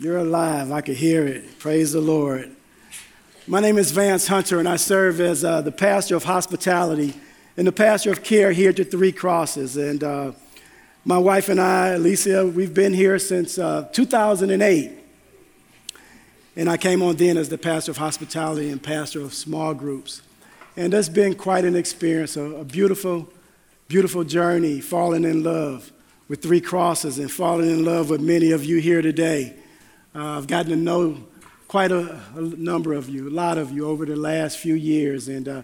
You're alive. I could hear it. Praise the Lord. My name is Vance Hunter, and I serve as uh, the pastor of hospitality and the pastor of care here at the Three Crosses. And uh, my wife and I, Alicia, we've been here since uh, 2008. And I came on then as the pastor of hospitality and pastor of small groups. And that's been quite an experience, a, a beautiful, beautiful journey, falling in love with Three Crosses and falling in love with many of you here today. Uh, I've gotten to know quite a, a, number of you, a lot of you over the last few years. And uh,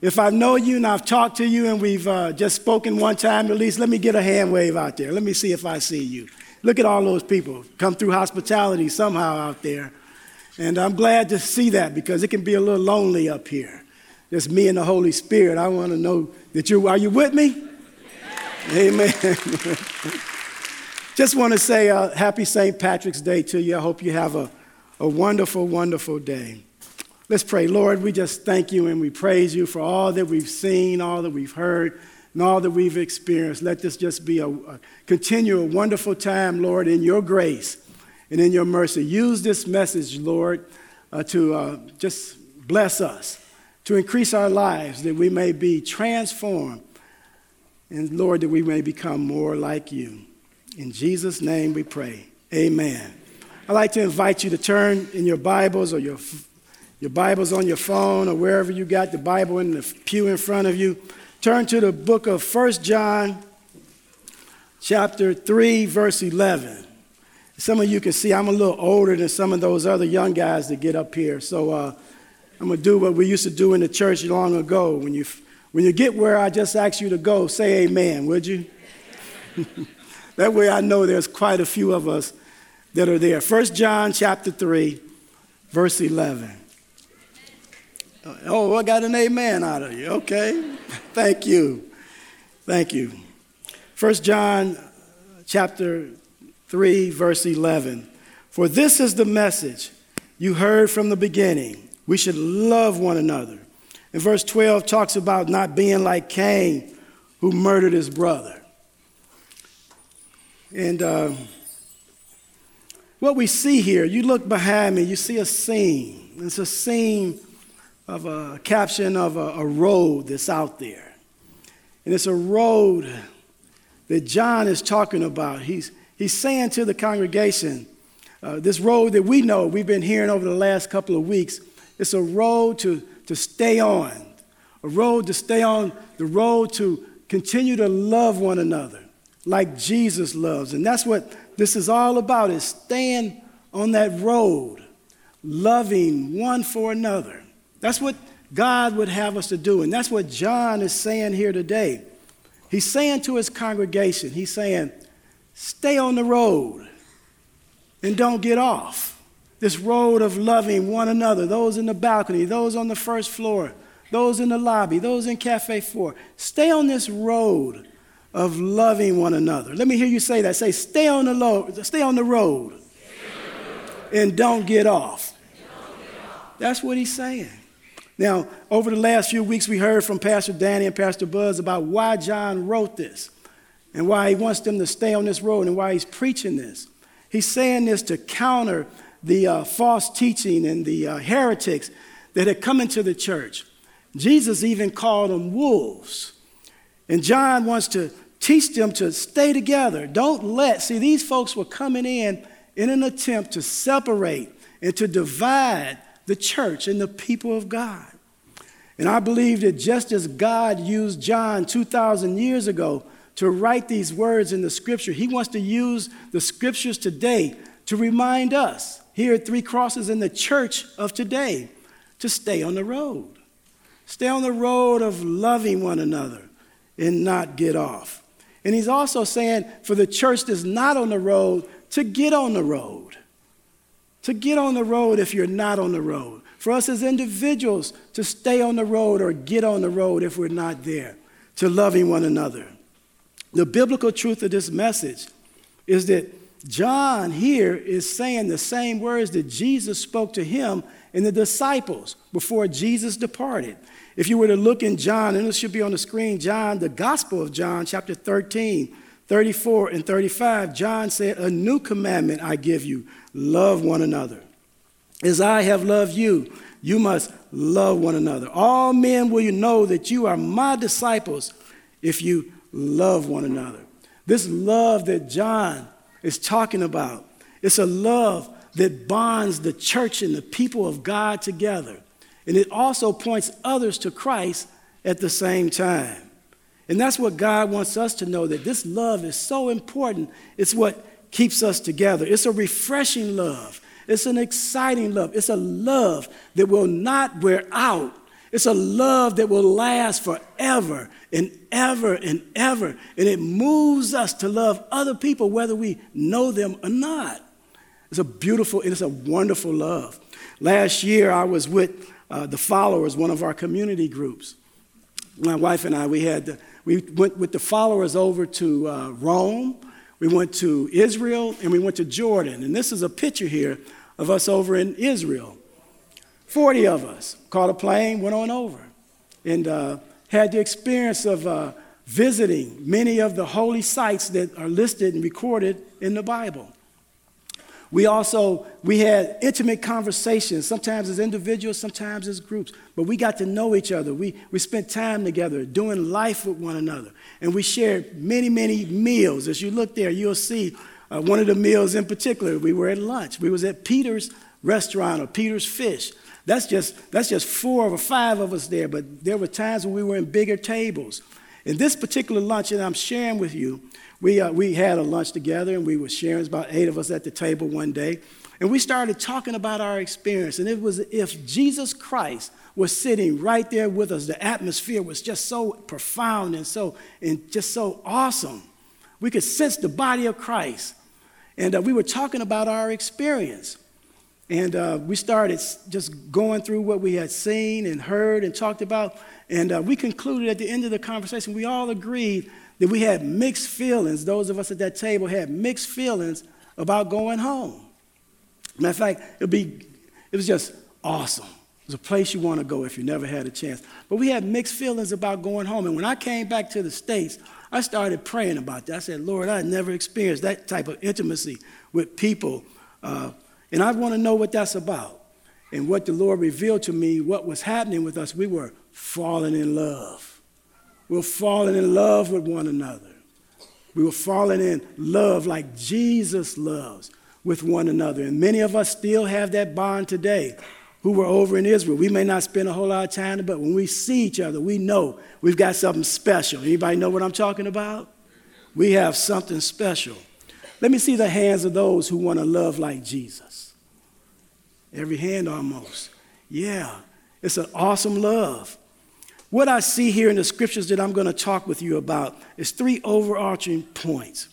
if I know you and I've talked to you and we've uh, just spoken one time, at least let me get a hand wave out there. Let me see if I see you. Look at all those people come through hospitality somehow out there. And I'm glad to see that because it can be a little lonely up here. Just me and the Holy Spirit. I want to know that you are you with me? Amen. Just want to say uh, happy St. Patrick's Day to you. I hope you have a, a wonderful, wonderful day. Let's pray. Lord, we just thank you and we praise you for all that we've seen, all that we've heard, and all that we've experienced. Let this just be a, a continual, wonderful time, Lord, in your grace and in your mercy. Use this message, Lord, uh, to uh, just bless us, to increase our lives, that we may be transformed, and Lord, that we may become more like you. In Jesus' name we pray. Amen. I'd like to invite you to turn in your Bibles or your, your Bibles on your phone or wherever you got the Bible in the pew in front of you. Turn to the book of First John, chapter 3, verse 11. Some of you can see I'm a little older than some of those other young guys that get up here. So uh, I'm going to do what we used to do in the church long ago. When you, when you get where I just asked you to go, say amen, would you? That way I know there's quite a few of us that are there. 1 John chapter 3, verse 11. Oh, I got an amen out of you. Okay. Thank you. Thank you. 1 John chapter 3, verse 11. For this is the message you heard from the beginning. We should love one another. And verse 12 talks about not being like Cain, who murdered his brother. And uh, what we see here, you look behind me, you see a scene. It's a scene of a caption of a, a road that's out there. And it's a road that John is talking about. He's, he's saying to the congregation, uh, this road that we know, we've been hearing over the last couple of weeks, it's a road to, to stay on, a road to stay on, the road to continue to love one another like Jesus loves. And that's what this is all about is staying on that road, loving one for another. That's what God would have us to do. And that's what John is saying here today. He's saying to his congregation, he's saying, stay on the road and don't get off. This road of loving one another, those in the balcony, those on the first floor, those in the lobby, those in Cafe 4. Stay on this road of loving one another. Let me hear you say that. Say, stay on the, low, stay on the road and don't get off. That's what he's saying. Now, over the last few weeks, we heard from Pastor Danny and Pastor Buzz about why John wrote this and why he wants them to stay on this road and why he's preaching this. He's saying this to counter the uh, false teaching and the uh, heretics that had come into the church. Jesus even called them wolves. And John wants to Teach them to stay together. Don't let, see, these folks were coming in in an attempt to separate and to divide the church and the people of God. And I believe that just as God used John 2,000 years ago to write these words in the scripture, he wants to use the scriptures today to remind us here at Three Crosses in the church of today to stay on the road. Stay on the road of loving one another and not get off. And he's also saying for the church that's not on the road to get on the road. To get on the road if you're not on the road. For us as individuals to stay on the road or get on the road if we're not there. To loving one another. The biblical truth of this message is that John here is saying the same words that Jesus spoke to him and the disciples before Jesus departed. If you were to look in John, and it should be on the screen, John, the Gospel of John, chapter 13, 34 and 35, John said, A new commandment I give you love one another. As I have loved you, you must love one another. All men will you know that you are my disciples if you love one another. This love that John is talking about, it's a love that bonds the church and the people of God together. And it also points others to Christ at the same time. And that's what God wants us to know that this love is so important. It's what keeps us together. It's a refreshing love. It's an exciting love. It's a love that will not wear out. It's a love that will last forever and ever and ever. And it moves us to love other people whether we know them or not. It's a beautiful, it's a wonderful love. Last year, I was with uh, the followers, one of our community groups. My wife and I, we had the, we went with the followers over to uh, Rome, we went to Israel, and we went to Jordan. And this is a picture here of us over in Israel. 40 of us caught a plane, went on over, and uh, had the experience of uh, visiting many of the holy sites that are listed and recorded in the Bible. We also we had intimate conversations, sometimes as individuals, sometimes as groups. But we got to know each other. We, we spent time together, doing life with one another. And we shared many, many meals. As you look there, you'll see uh, one of the meals in particular. We were at lunch. We was at Peter's restaurant or Peter's Fish. That's just, that's just four or five of us there. But there were times when we were in bigger tables. In this particular lunch that I'm sharing with you, we, uh, we had a lunch together and we were sharing, about eight of us at the table one day. And we started talking about our experience. And it was if Jesus Christ was sitting right there with us, the atmosphere was just so profound and so and just so awesome. We could sense the body of Christ. And uh, we were talking about our experience. And uh, we started just going through what we had seen and heard and talked about. And uh, we concluded at the end of the conversation, we all agreed that we had mixed feelings. Those of us at that table had mixed feelings about going home. Matter of fact, it'd be, it was just awesome. It was a place you want to go if you never had a chance. But we had mixed feelings about going home. And when I came back to the States, I started praying about that. I said, Lord, I never experienced that type of intimacy with people. Uh, and I want to know what that's about. And what the Lord revealed to me, what was happening with us, we were falling in love. We were falling in love with one another. We were falling in love like Jesus loves with one another. And many of us still have that bond today who were over in Israel. We may not spend a whole lot of time, but when we see each other, we know we've got something special. Anybody know what I'm talking about? We have something special. Let me see the hands of those who want to love like Jesus. Every hand almost. Yeah, it's an awesome love. What I see here in the scriptures that I'm going to talk with you about is three overarching points.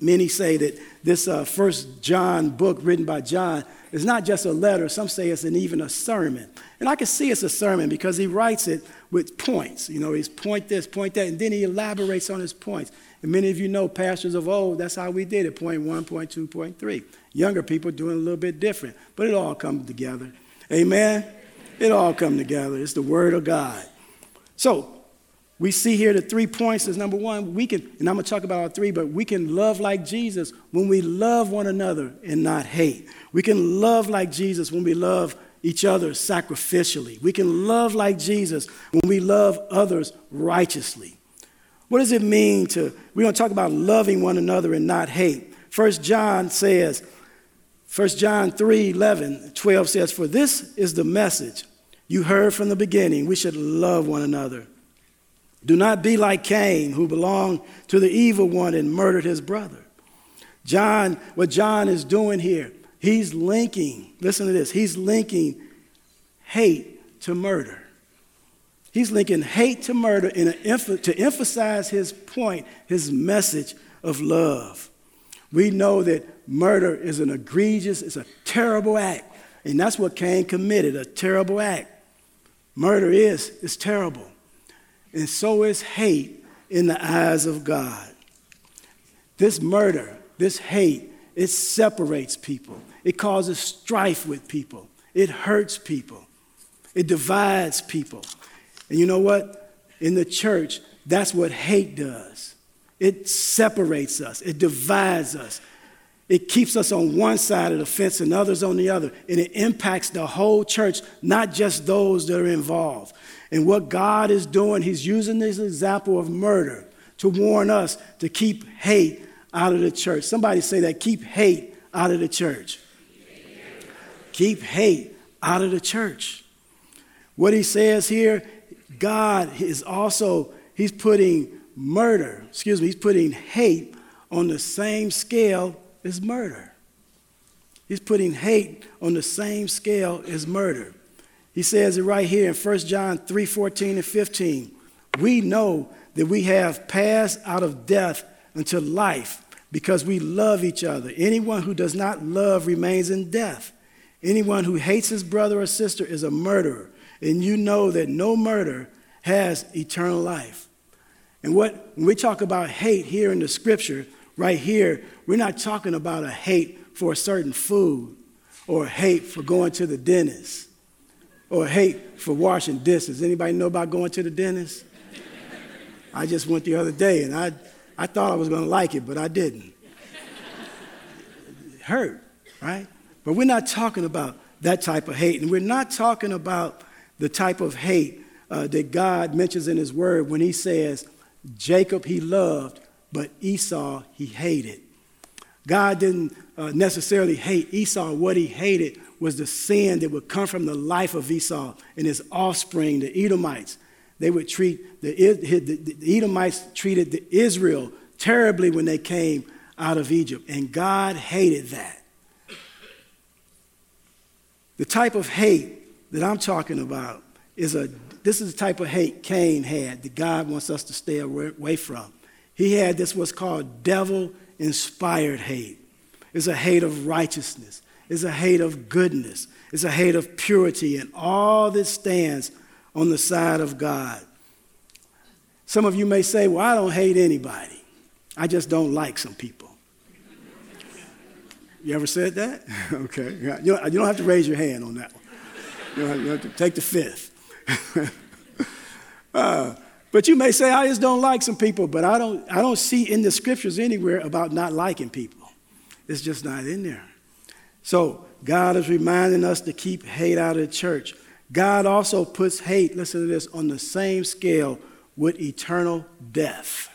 Many say that this uh, first John book written by John is not just a letter. Some say it's an, even a sermon. And I can see it's a sermon because he writes it with points. You know, he's point this, point that, and then he elaborates on his points. And many of you know pastors of old, that's how we did it point one, point two, point three. Younger people doing a little bit different, but it all comes together. Amen? It all comes together. It's the Word of God. So we see here the three points is number one, we can, and I'm gonna talk about all three, but we can love like Jesus when we love one another and not hate. We can love like Jesus when we love each other sacrificially. We can love like Jesus when we love others righteously. What does it mean to, we're gonna talk about loving one another and not hate. First John says, 1 John 3 11, 12 says, For this is the message you heard from the beginning, we should love one another. Do not be like Cain, who belonged to the evil one and murdered his brother. John, what John is doing here, he's linking, listen to this, he's linking hate to murder. He's linking hate to murder in an, to emphasize his point, his message of love. We know that murder is an egregious, it's a terrible act. And that's what Cain committed, a terrible act. Murder is, is terrible. And so is hate in the eyes of God. This murder, this hate, it separates people. It causes strife with people. It hurts people. It divides people. And you know what? In the church, that's what hate does. It separates us, it divides us. It keeps us on one side of the fence and others on the other. And it impacts the whole church, not just those that are involved. And what God is doing, He's using this example of murder to warn us to keep hate out of the church. Somebody say that keep hate out of the church. Keep hate out of the church. What he says here, God is also, he's putting murder, excuse me, he's putting hate on the same scale as murder. He's putting hate on the same scale as murder. He says it right here in 1 John 3 14 and 15. We know that we have passed out of death unto life because we love each other. Anyone who does not love remains in death. Anyone who hates his brother or sister is a murderer, and you know that no murder has eternal life. And what when we talk about hate here in the scripture, right here, we're not talking about a hate for a certain food or hate for going to the dentist or hate for washing dishes. Anybody know about going to the dentist? I just went the other day and I, I thought I was going to like it, but I didn't. It hurt, right? But we're not talking about that type of hate. And we're not talking about the type of hate uh, that God mentions in His Word when He says, Jacob he loved, but Esau he hated. God didn't uh, necessarily hate Esau. What he hated was the sin that would come from the life of Esau and his offspring, the Edomites. They would treat the, the Edomites treated the Israel terribly when they came out of Egypt, and God hated that. The type of hate that I'm talking about is a this is the type of hate Cain had that God wants us to stay away from. He had this what's called devil inspired hate. It's a hate of righteousness, it's a hate of goodness, it's a hate of purity, and all this stands on the side of God. Some of you may say, Well, I don't hate anybody, I just don't like some people. You ever said that? okay. You don't have to raise your hand on that one. You have, you have to take the fifth. uh, but you may say, I just don't like some people, but I don't, I don't see in the scriptures anywhere about not liking people. It's just not in there. So God is reminding us to keep hate out of the church. God also puts hate, listen to this, on the same scale with eternal death.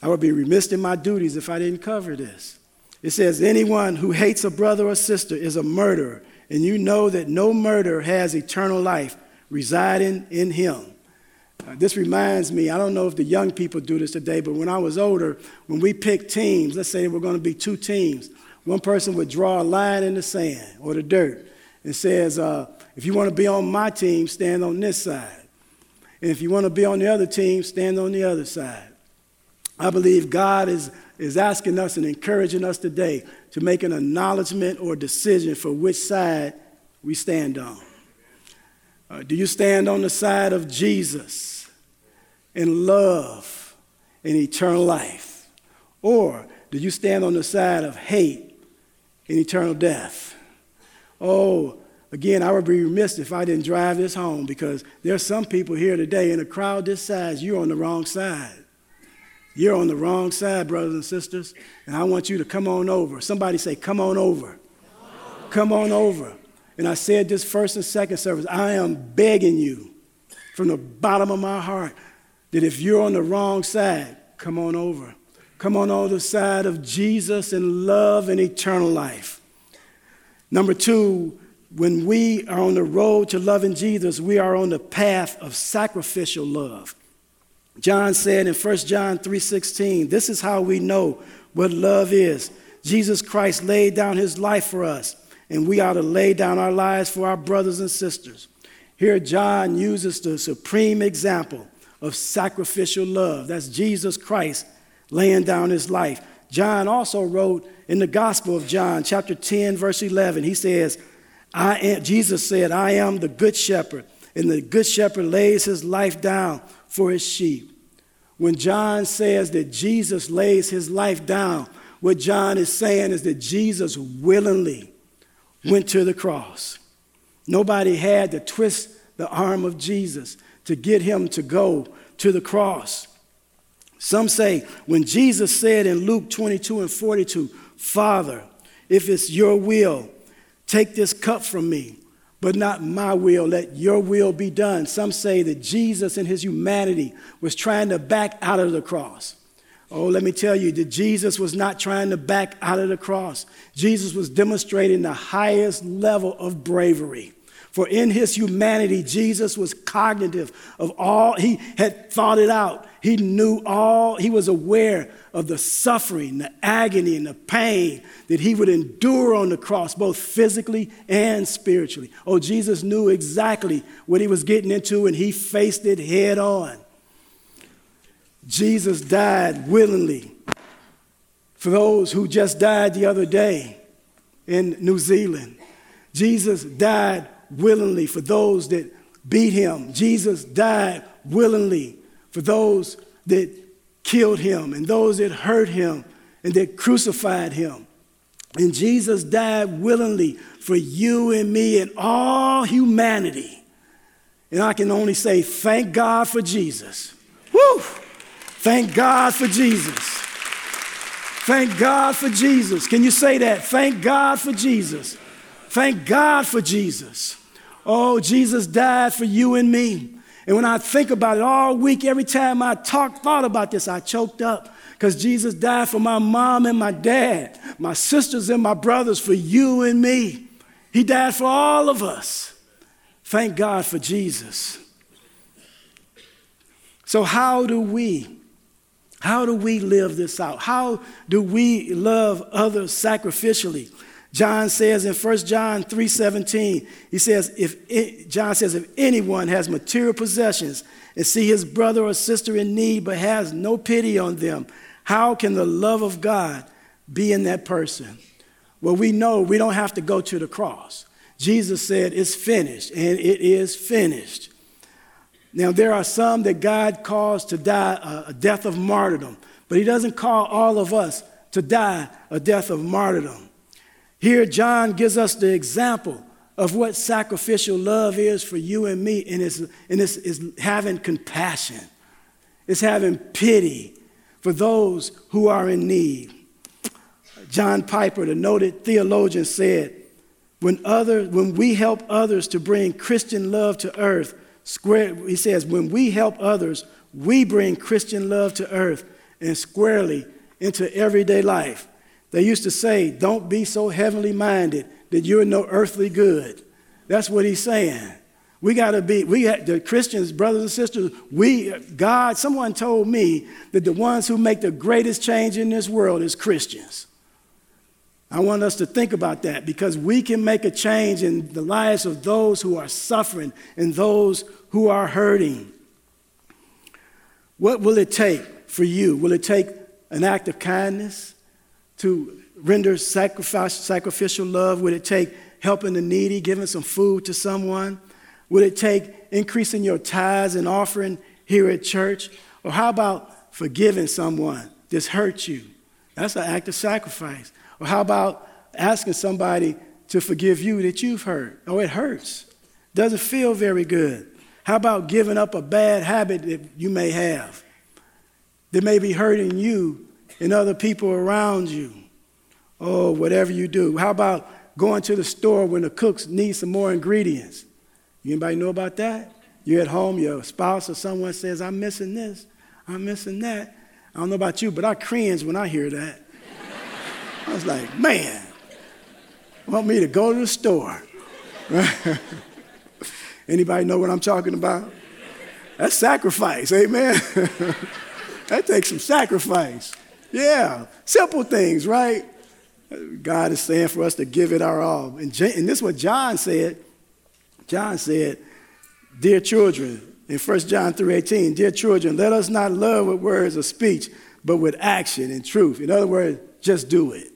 I would be remiss in my duties if I didn't cover this. It says, Anyone who hates a brother or sister is a murderer, and you know that no murderer has eternal life residing in him. Uh, this reminds me, I don't know if the young people do this today, but when I was older, when we picked teams, let's say we're going to be two teams, one person would draw a line in the sand or the dirt and says, uh, if you want to be on my team, stand on this side. And if you want to be on the other team, stand on the other side. I believe God is is asking us and encouraging us today to make an acknowledgement or decision for which side we stand on. Uh, do you stand on the side of Jesus in love and eternal life? Or do you stand on the side of hate and eternal death? Oh, again, I would be remiss if I didn't drive this home because there are some people here today in a crowd this size, you're on the wrong side. You're on the wrong side, brothers and sisters, and I want you to come on over. Somebody say, Come on over. Come on over. And I said this first and second service I am begging you from the bottom of my heart that if you're on the wrong side, come on over. Come on over the side of Jesus and love and eternal life. Number two, when we are on the road to loving Jesus, we are on the path of sacrificial love. John said in 1 John 3:16, this is how we know what love is. Jesus Christ laid down his life for us, and we ought to lay down our lives for our brothers and sisters. Here John uses the supreme example of sacrificial love. That's Jesus Christ laying down his life. John also wrote in the Gospel of John, chapter 10, verse 11, he says, I am, Jesus said, I am the good shepherd, and the good shepherd lays his life down for his sheep. When John says that Jesus lays his life down, what John is saying is that Jesus willingly went to the cross. Nobody had to twist the arm of Jesus to get him to go to the cross. Some say when Jesus said in Luke 22 and 42, Father, if it's your will, take this cup from me, but not my will, let your will be done. Some say that Jesus in his humanity was trying to back out of the cross. Oh, let me tell you that Jesus was not trying to back out of the cross. Jesus was demonstrating the highest level of bravery. For in his humanity, Jesus was cognitive of all, he had thought it out. He knew all, he was aware of the suffering, the agony, and the pain that he would endure on the cross, both physically and spiritually. Oh, Jesus knew exactly what he was getting into, and he faced it head on. Jesus died willingly. For those who just died the other day in New Zealand, Jesus died willingly for those that beat him. Jesus died willingly for those that killed him and those that hurt him and that crucified him. And Jesus died willingly for you and me and all humanity. And I can only say, thank God for Jesus. Woo! Thank God for Jesus. Thank God for Jesus. Can you say that? Thank God for Jesus. Thank God for Jesus. Oh, Jesus died for you and me. And when I think about it all week, every time I talk, thought about this, I choked up because Jesus died for my mom and my dad, my sisters and my brothers, for you and me. He died for all of us. Thank God for Jesus. So, how do we? How do we live this out? How do we love others sacrificially? John says in 1 John 3:17, he says, if it, John says, if anyone has material possessions and see his brother or sister in need but has no pity on them, how can the love of God be in that person? Well, we know we don't have to go to the cross. Jesus said, It's finished, and it is finished. Now, there are some that God calls to die a death of martyrdom, but He doesn't call all of us to die a death of martyrdom. Here, John gives us the example of what sacrificial love is for you and me, and it's, and it's, it's having compassion, it's having pity for those who are in need. John Piper, the noted theologian, said, when, other, when we help others to bring Christian love to earth, square, he says, when we help others, we bring Christian love to earth and squarely into everyday life. They used to say, Don't be so heavenly minded that you're no earthly good. That's what he's saying. We got to be, we the Christians, brothers and sisters, we, God, someone told me that the ones who make the greatest change in this world is Christians. I want us to think about that because we can make a change in the lives of those who are suffering and those who are hurting. What will it take for you? Will it take an act of kindness? To render sacrifice, sacrificial love? Would it take helping the needy, giving some food to someone? Would it take increasing your tithes and offering here at church? Or how about forgiving someone that's hurt you? That's an act of sacrifice. Or how about asking somebody to forgive you that you've hurt? Oh, it hurts. Doesn't feel very good. How about giving up a bad habit that you may have that may be hurting you and other people around you. Oh, whatever you do. How about going to the store when the cooks need some more ingredients? Anybody know about that? You're at home, your spouse or someone says, I'm missing this, I'm missing that. I don't know about you, but I cringe when I hear that. I was like, man, want me to go to the store? Anybody know what I'm talking about? That's sacrifice, amen. that takes some sacrifice. Yeah, simple things, right? God is saying for us to give it our all. And, and this is what John said. John said, Dear children, in 1 John 3:18, dear children, let us not love with words of speech, but with action and truth. In other words, just do it.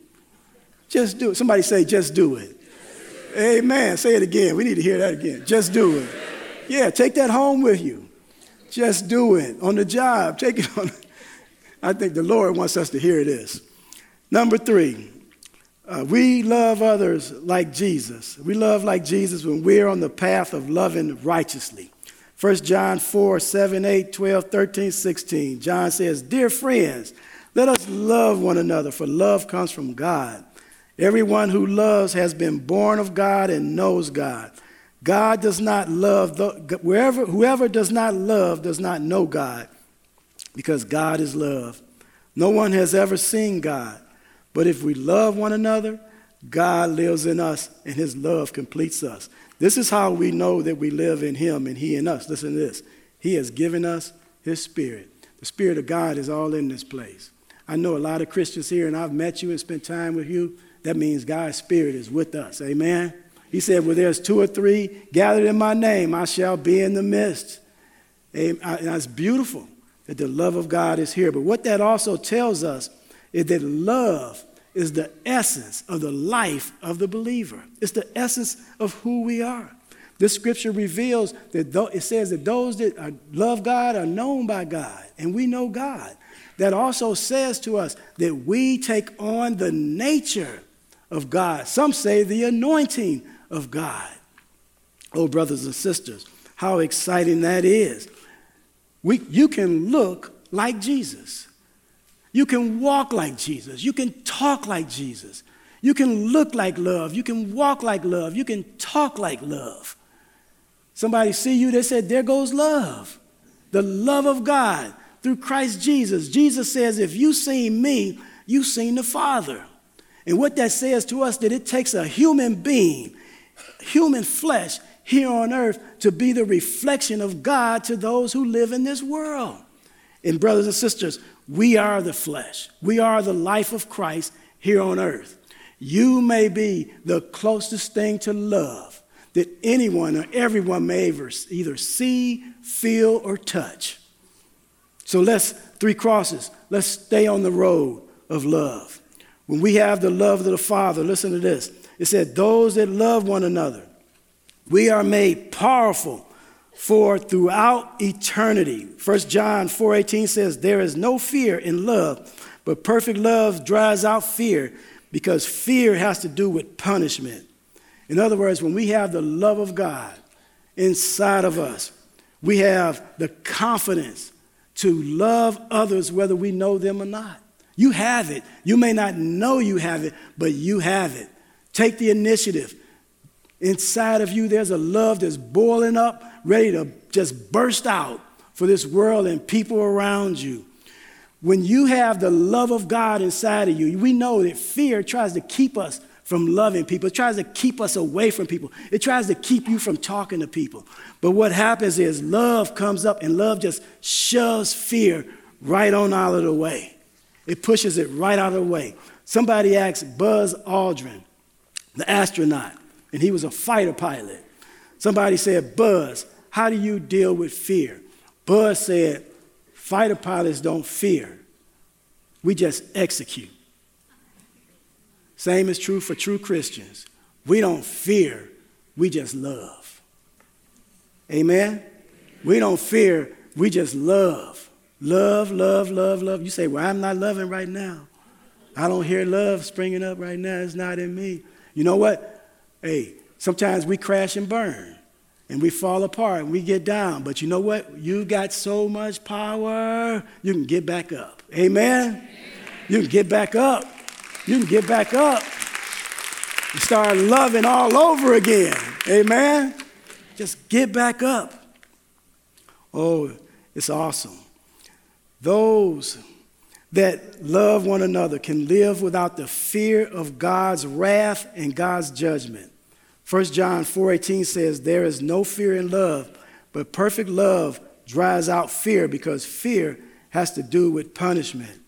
Just do it. Somebody say, just do it. Amen. Say it again. We need to hear that again. Just do it. Yeah, take that home with you. Just do it. On the job, take it on. I think the Lord wants us to hear this. Number three, uh, we love others like Jesus. We love like Jesus when we're on the path of loving righteously. 1 John 4, 7, 8, 12, 13, 16. John says, Dear friends, let us love one another, for love comes from God. Everyone who loves has been born of God and knows God. God does not love, the, wherever, whoever does not love does not know God, because God is love. No one has ever seen God, but if we love one another, God lives in us and his love completes us. This is how we know that we live in him and he in us. Listen to this. He has given us his spirit. The spirit of God is all in this place. I know a lot of Christians here, and I've met you and spent time with you. That means God's spirit is with us. Amen. He said, Well, there's two or three gathered in my name, I shall be in the midst. And that's beautiful that the love of God is here. But what that also tells us is that love is the essence of the life of the believer. It's the essence of who we are. This scripture reveals that it says that those that are, love God are known by God, and we know God. That also says to us that we take on the nature of God. Some say the anointing of God. Oh, brothers and sisters, how exciting that is. We, you can look like Jesus. You can walk like Jesus. You can talk like Jesus. You can look like love. You can walk like love. You can talk like love. Somebody see you, they said, There goes love. The love of God through Christ Jesus. Jesus says, If you seen me, you seen the Father. And what that says to us that it takes a human being, human flesh here on earth to be the reflection of God to those who live in this world. And brothers and sisters, we are the flesh. We are the life of Christ here on earth. You may be the closest thing to love that anyone or everyone may ever either see, feel, or touch. So let's, three crosses, let's stay on the road of love. When we have the love of the Father, listen to this. It said, Those that love one another, we are made powerful for throughout eternity. 1 John 4:18 says, There is no fear in love, but perfect love drives out fear, because fear has to do with punishment. In other words, when we have the love of God inside of us, we have the confidence to love others whether we know them or not. You have it. You may not know you have it, but you have it. Take the initiative. Inside of you, there's a love that's boiling up, ready to just burst out for this world and people around you. When you have the love of God inside of you, we know that fear tries to keep us from loving people. It tries to keep us away from people. It tries to keep you from talking to people. But what happens is love comes up and love just shoves fear right on out of the way. It pushes it right out of the way. Somebody asked Buzz Aldrin, the astronaut, and he was a fighter pilot. Somebody said, Buzz, how do you deal with fear? Buzz said, fighter pilots don't fear, we just execute. Same is true for true Christians. We don't fear, we just love. Amen? We don't fear, we just love. Love, love, love, love. You say, Well, I'm not loving right now. I don't hear love springing up right now. It's not in me. You know what? Hey, sometimes we crash and burn and we fall apart and we get down. But you know what? You've got so much power, you can get back up. Amen? You can get back up. You can get back up. You start loving all over again. Amen? Just get back up. Oh, it's awesome. Those that love one another can live without the fear of God's wrath and God's judgment. 1 John 4:18 says there is no fear in love, but perfect love drives out fear because fear has to do with punishment.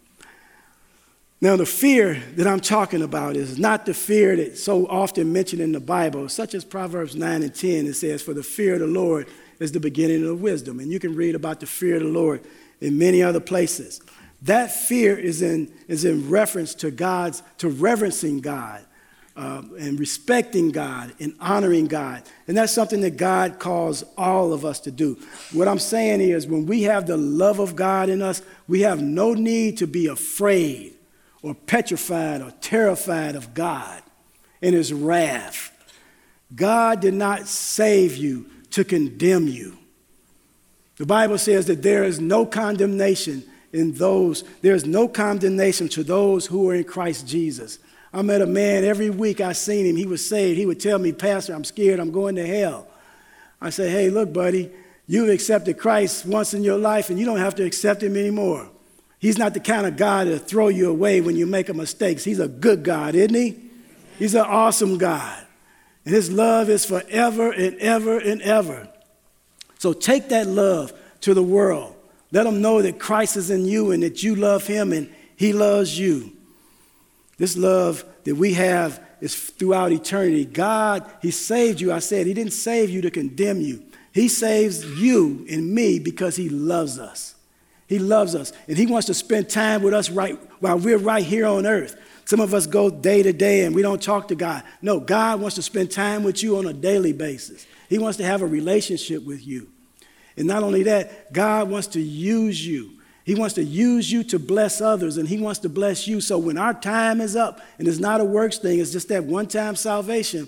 Now, the fear that I'm talking about is not the fear that's so often mentioned in the Bible, such as Proverbs 9 and 10. It says, For the fear of the Lord is the beginning of wisdom. And you can read about the fear of the Lord in many other places. That fear is in, is in reference to God's, to reverencing God uh, and respecting God and honoring God. And that's something that God calls all of us to do. What I'm saying is, when we have the love of God in us, we have no need to be afraid or petrified or terrified of God and His wrath. God did not save you to condemn you. The Bible says that there is no condemnation in those, there is no condemnation to those who are in Christ Jesus. I met a man every week I seen him, he was saved. He would tell me, Pastor, I'm scared, I'm going to hell. I said, hey, look, buddy, you've accepted Christ once in your life and you don't have to accept him anymore. He's not the kind of God to throw you away when you make a mistake. He's a good God, isn't he? He's an awesome God. And his love is forever and ever and ever. So take that love to the world. Let them know that Christ is in you and that you love him and he loves you. This love that we have is throughout eternity. God, he saved you. I said, he didn't save you to condemn you. He saves you and me because he loves us. He loves us. And he wants to spend time with us right while we're right here on earth. Some of us go day to day and we don't talk to God. No, God wants to spend time with you on a daily basis. He wants to have a relationship with you. And not only that, God wants to use you. He wants to use you to bless others, and He wants to bless you. So when our time is up, and it's not a works thing, it's just that one time salvation,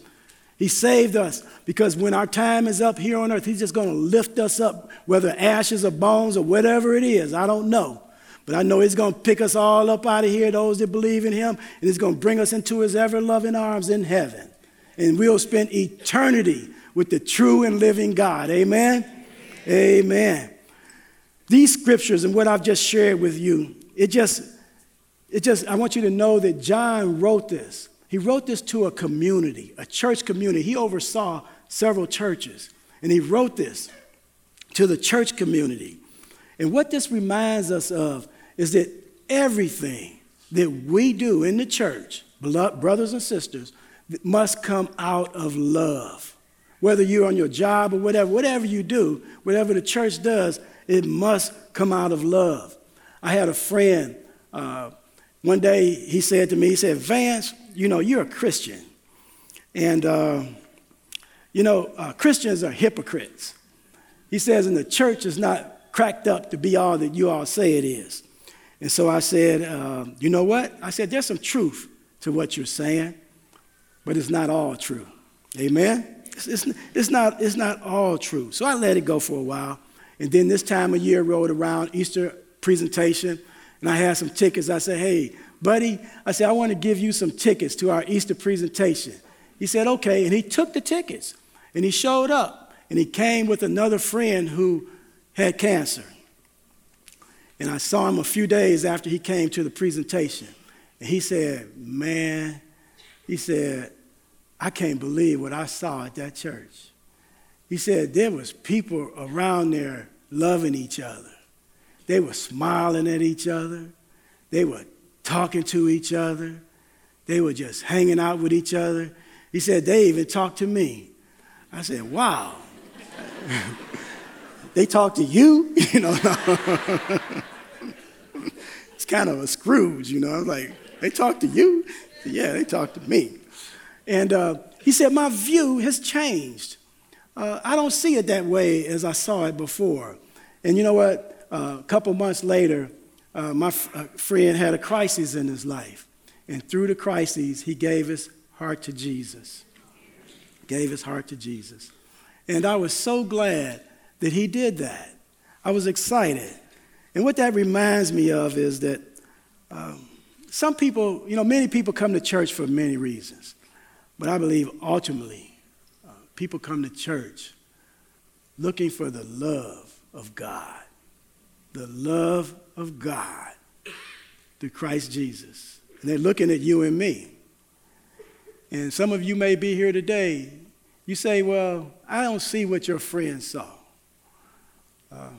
He saved us because when our time is up here on earth, He's just going to lift us up, whether ashes or bones or whatever it is. I don't know. But I know He's going to pick us all up out of here, those that believe in Him, and He's going to bring us into His ever loving arms in heaven. And we'll spend eternity with the true and living God. Amen. Amen. These scriptures and what I've just shared with you, it just, it just, I want you to know that John wrote this. He wrote this to a community, a church community. He oversaw several churches, and he wrote this to the church community. And what this reminds us of is that everything that we do in the church, brothers and sisters, must come out of love whether you're on your job or whatever, whatever you do, whatever the church does, it must come out of love. I had a friend, uh, one day he said to me, he said, Vance, you know, you're a Christian. And, uh, you know, uh, Christians are hypocrites. He says, and the church is not cracked up to be all that you all say it is. And so I said, uh, you know what? I said, there's some truth to what you're saying, but it's not all true. Amen? It's, it's, it's, not, it's not all true. So I let it go for a while. And then this time of year rolled around, Easter presentation, and I had some tickets. I said, hey, buddy, I said, I want to give you some tickets to our Easter presentation. He said, okay. And he took the tickets and he showed up and he came with another friend who had cancer. And I saw him a few days after he came to the presentation. And he said, man, he said, I can't believe what I saw at that church. He said there was people around there loving each other. They were smiling at each other. They were talking to each other. They were just hanging out with each other. He said they even talked to me. I said, wow. they talked to you? You know, it's kind of a Scrooge, you know. I was like, they talked to you? Yeah, they talked to me. And uh, he said, My view has changed. Uh, I don't see it that way as I saw it before. And you know what? Uh, a couple months later, uh, my f- uh, friend had a crisis in his life. And through the crisis, he gave his heart to Jesus. Gave his heart to Jesus. And I was so glad that he did that. I was excited. And what that reminds me of is that um, some people, you know, many people come to church for many reasons. But I believe ultimately, people come to church looking for the love of God. The love of God through Christ Jesus. And they're looking at you and me. And some of you may be here today. You say, Well, I don't see what your friend saw. Uh,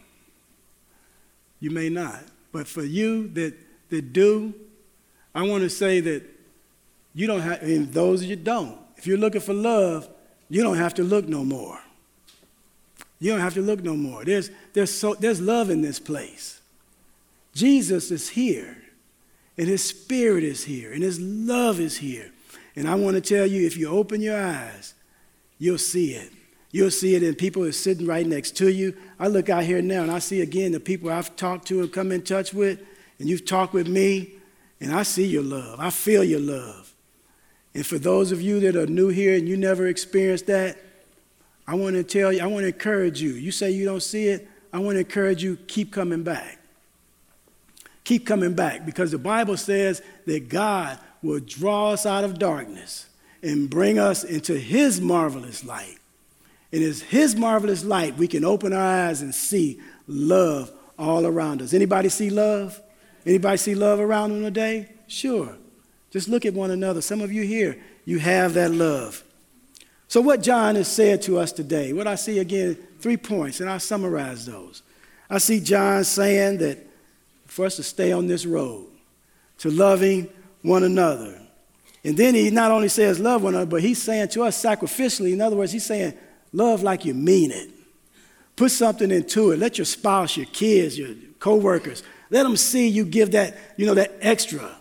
you may not. But for you that, that do, I want to say that you don't have, and those you don't, if you're looking for love, you don't have to look no more. You don't have to look no more. There's, there's, so, there's love in this place. Jesus is here, and His Spirit is here, and His love is here. And I want to tell you if you open your eyes, you'll see it. You'll see it in people are sitting right next to you. I look out here now and I see again the people I've talked to and come in touch with, and you've talked with me, and I see your love. I feel your love. And for those of you that are new here and you never experienced that, I want to tell you, I want to encourage you. You say you don't see it, I want to encourage you keep coming back. Keep coming back because the Bible says that God will draw us out of darkness and bring us into His marvelous light. And it's His marvelous light we can open our eyes and see love all around us. Anybody see love? Anybody see love around them today? Sure. Just look at one another. Some of you here, you have that love. So, what John has said to us today, what I see again, three points, and I'll summarize those. I see John saying that for us to stay on this road, to loving one another. And then he not only says love one another, but he's saying to us sacrificially, in other words, he's saying love like you mean it. Put something into it. Let your spouse, your kids, your co-workers, let them see you give that, you know, that extra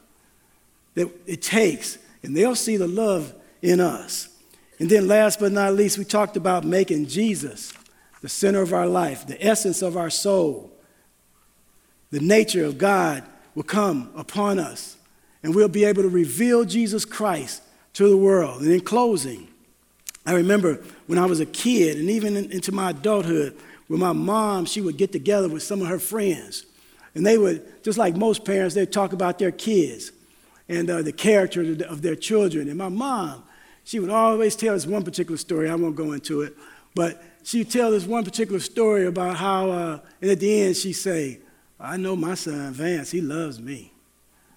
that it takes, and they'll see the love in us. And then, last but not least, we talked about making Jesus the center of our life, the essence of our soul. The nature of God will come upon us, and we'll be able to reveal Jesus Christ to the world. And in closing, I remember when I was a kid, and even in, into my adulthood, when my mom, she would get together with some of her friends, and they would, just like most parents, they'd talk about their kids and uh, the character of their children. And my mom, she would always tell us one particular story. I won't go into it, but she would tell us one particular story about how, uh, and at the end, she'd say, I know my son Vance, he loves me.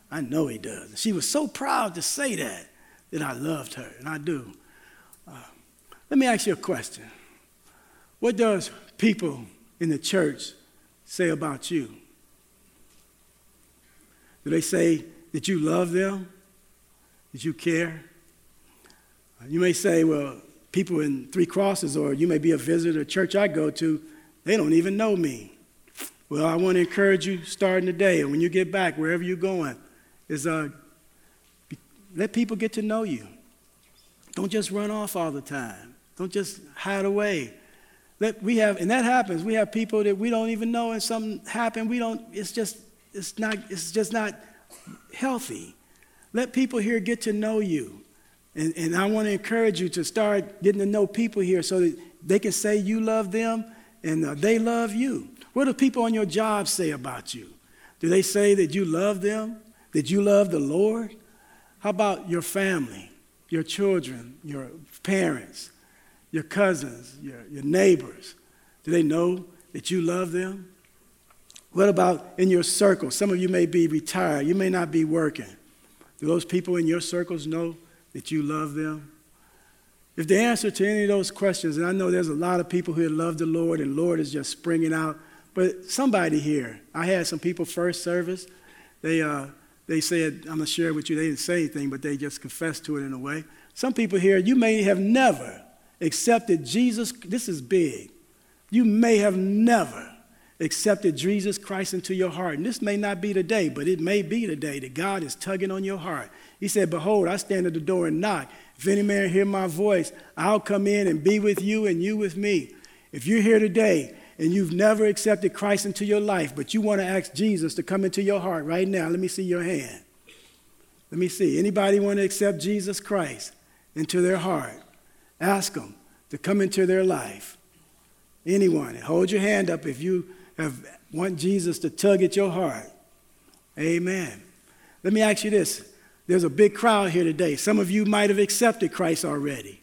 I know he does. She was so proud to say that, that I loved her, and I do. Uh, let me ask you a question. What does people in the church say about you? Do they say that you love them? That you care? You may say, well, people in Three Crosses, or you may be a visitor a church I go to, they don't even know me. Well, I want to encourage you starting today, and when you get back, wherever you're going, is uh, let people get to know you. Don't just run off all the time. Don't just hide away. Let, we have, and that happens. We have people that we don't even know, and something happened. We don't. It's just, it's not. It's just not healthy. Let people here get to know you. And, and I want to encourage you to start getting to know people here so that they can say you love them and uh, they love you. What do people on your job say about you? Do they say that you love them? That you love the Lord? How about your family, your children, your parents, your cousins, your, your neighbors? Do they know that you love them? What about in your circle? Some of you may be retired, you may not be working. Do those people in your circles know that you love them? If the answer to any of those questions, and I know there's a lot of people who love the Lord and Lord is just springing out, but somebody here, I had some people first service, they, uh, they said, I'm going to share with you, they didn't say anything, but they just confessed to it in a way. Some people here, you may have never accepted Jesus, this is big. You may have never accepted Jesus Christ into your heart. And this may not be the day, but it may be the day that God is tugging on your heart. He said, Behold, I stand at the door and knock. If any man hear my voice, I'll come in and be with you and you with me. If you're here today and you've never accepted Christ into your life, but you want to ask Jesus to come into your heart right now, let me see your hand. Let me see. Anybody want to accept Jesus Christ into their heart? Ask them to come into their life. Anyone. Hold your hand up if you have want Jesus to tug at your heart. Amen. Let me ask you this. There's a big crowd here today. Some of you might have accepted Christ already,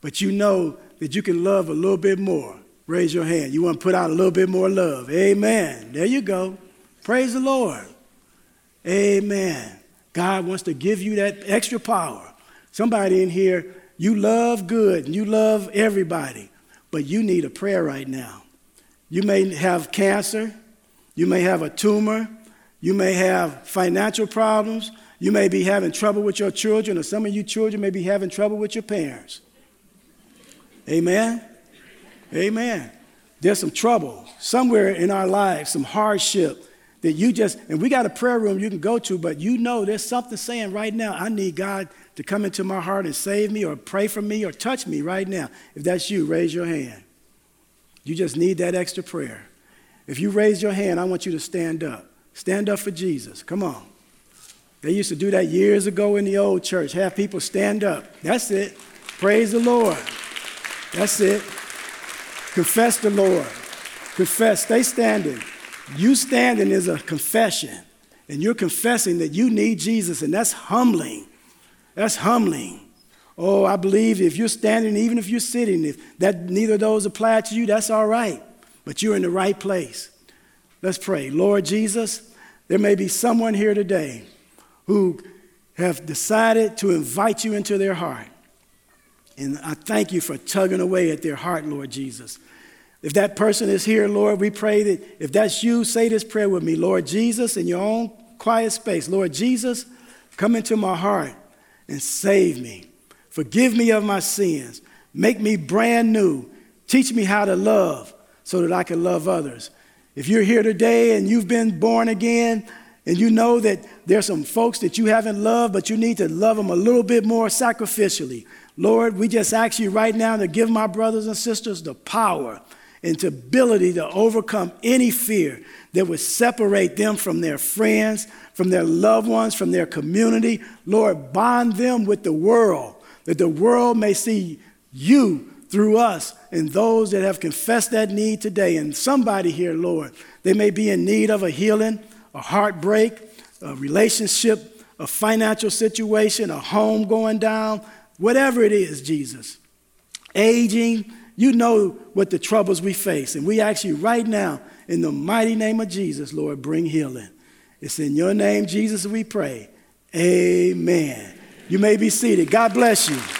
but you know that you can love a little bit more. Raise your hand. You want to put out a little bit more love. Amen. There you go. Praise the Lord. Amen. God wants to give you that extra power. Somebody in here, you love good and you love everybody, but you need a prayer right now. You may have cancer. You may have a tumor. You may have financial problems. You may be having trouble with your children, or some of you children may be having trouble with your parents. Amen? Amen. There's some trouble somewhere in our lives, some hardship that you just, and we got a prayer room you can go to, but you know there's something saying right now, I need God to come into my heart and save me, or pray for me, or touch me right now. If that's you, raise your hand. You just need that extra prayer. If you raise your hand, I want you to stand up. Stand up for Jesus. Come on. They used to do that years ago in the old church. Have people stand up. That's it. Praise the Lord. That's it. Confess the Lord. confess. Stay standing. You standing is a confession. And you're confessing that you need Jesus, and that's humbling. That's humbling. Oh, I believe if you're standing, even if you're sitting, if that neither of those apply to you, that's all right. But you're in the right place. Let's pray. Lord Jesus, there may be someone here today who have decided to invite you into their heart. And I thank you for tugging away at their heart, Lord Jesus. If that person is here, Lord, we pray that if that's you, say this prayer with me. Lord Jesus, in your own quiet space, Lord Jesus, come into my heart and save me. Forgive me of my sins. Make me brand new. Teach me how to love so that I can love others. If you're here today and you've been born again, and you know that there's some folks that you haven't loved, but you need to love them a little bit more sacrificially. Lord, we just ask you right now to give my brothers and sisters the power and the ability to overcome any fear that would separate them from their friends, from their loved ones, from their community. Lord, bond them with the world, that the world may see you through us and those that have confessed that need today. And somebody here, Lord, they may be in need of a healing a heartbreak, a relationship, a financial situation, a home going down, whatever it is, Jesus. Aging, you know what the troubles we face. And we ask you right now, in the mighty name of Jesus, Lord, bring healing. It's in your name, Jesus, we pray. Amen. You may be seated. God bless you.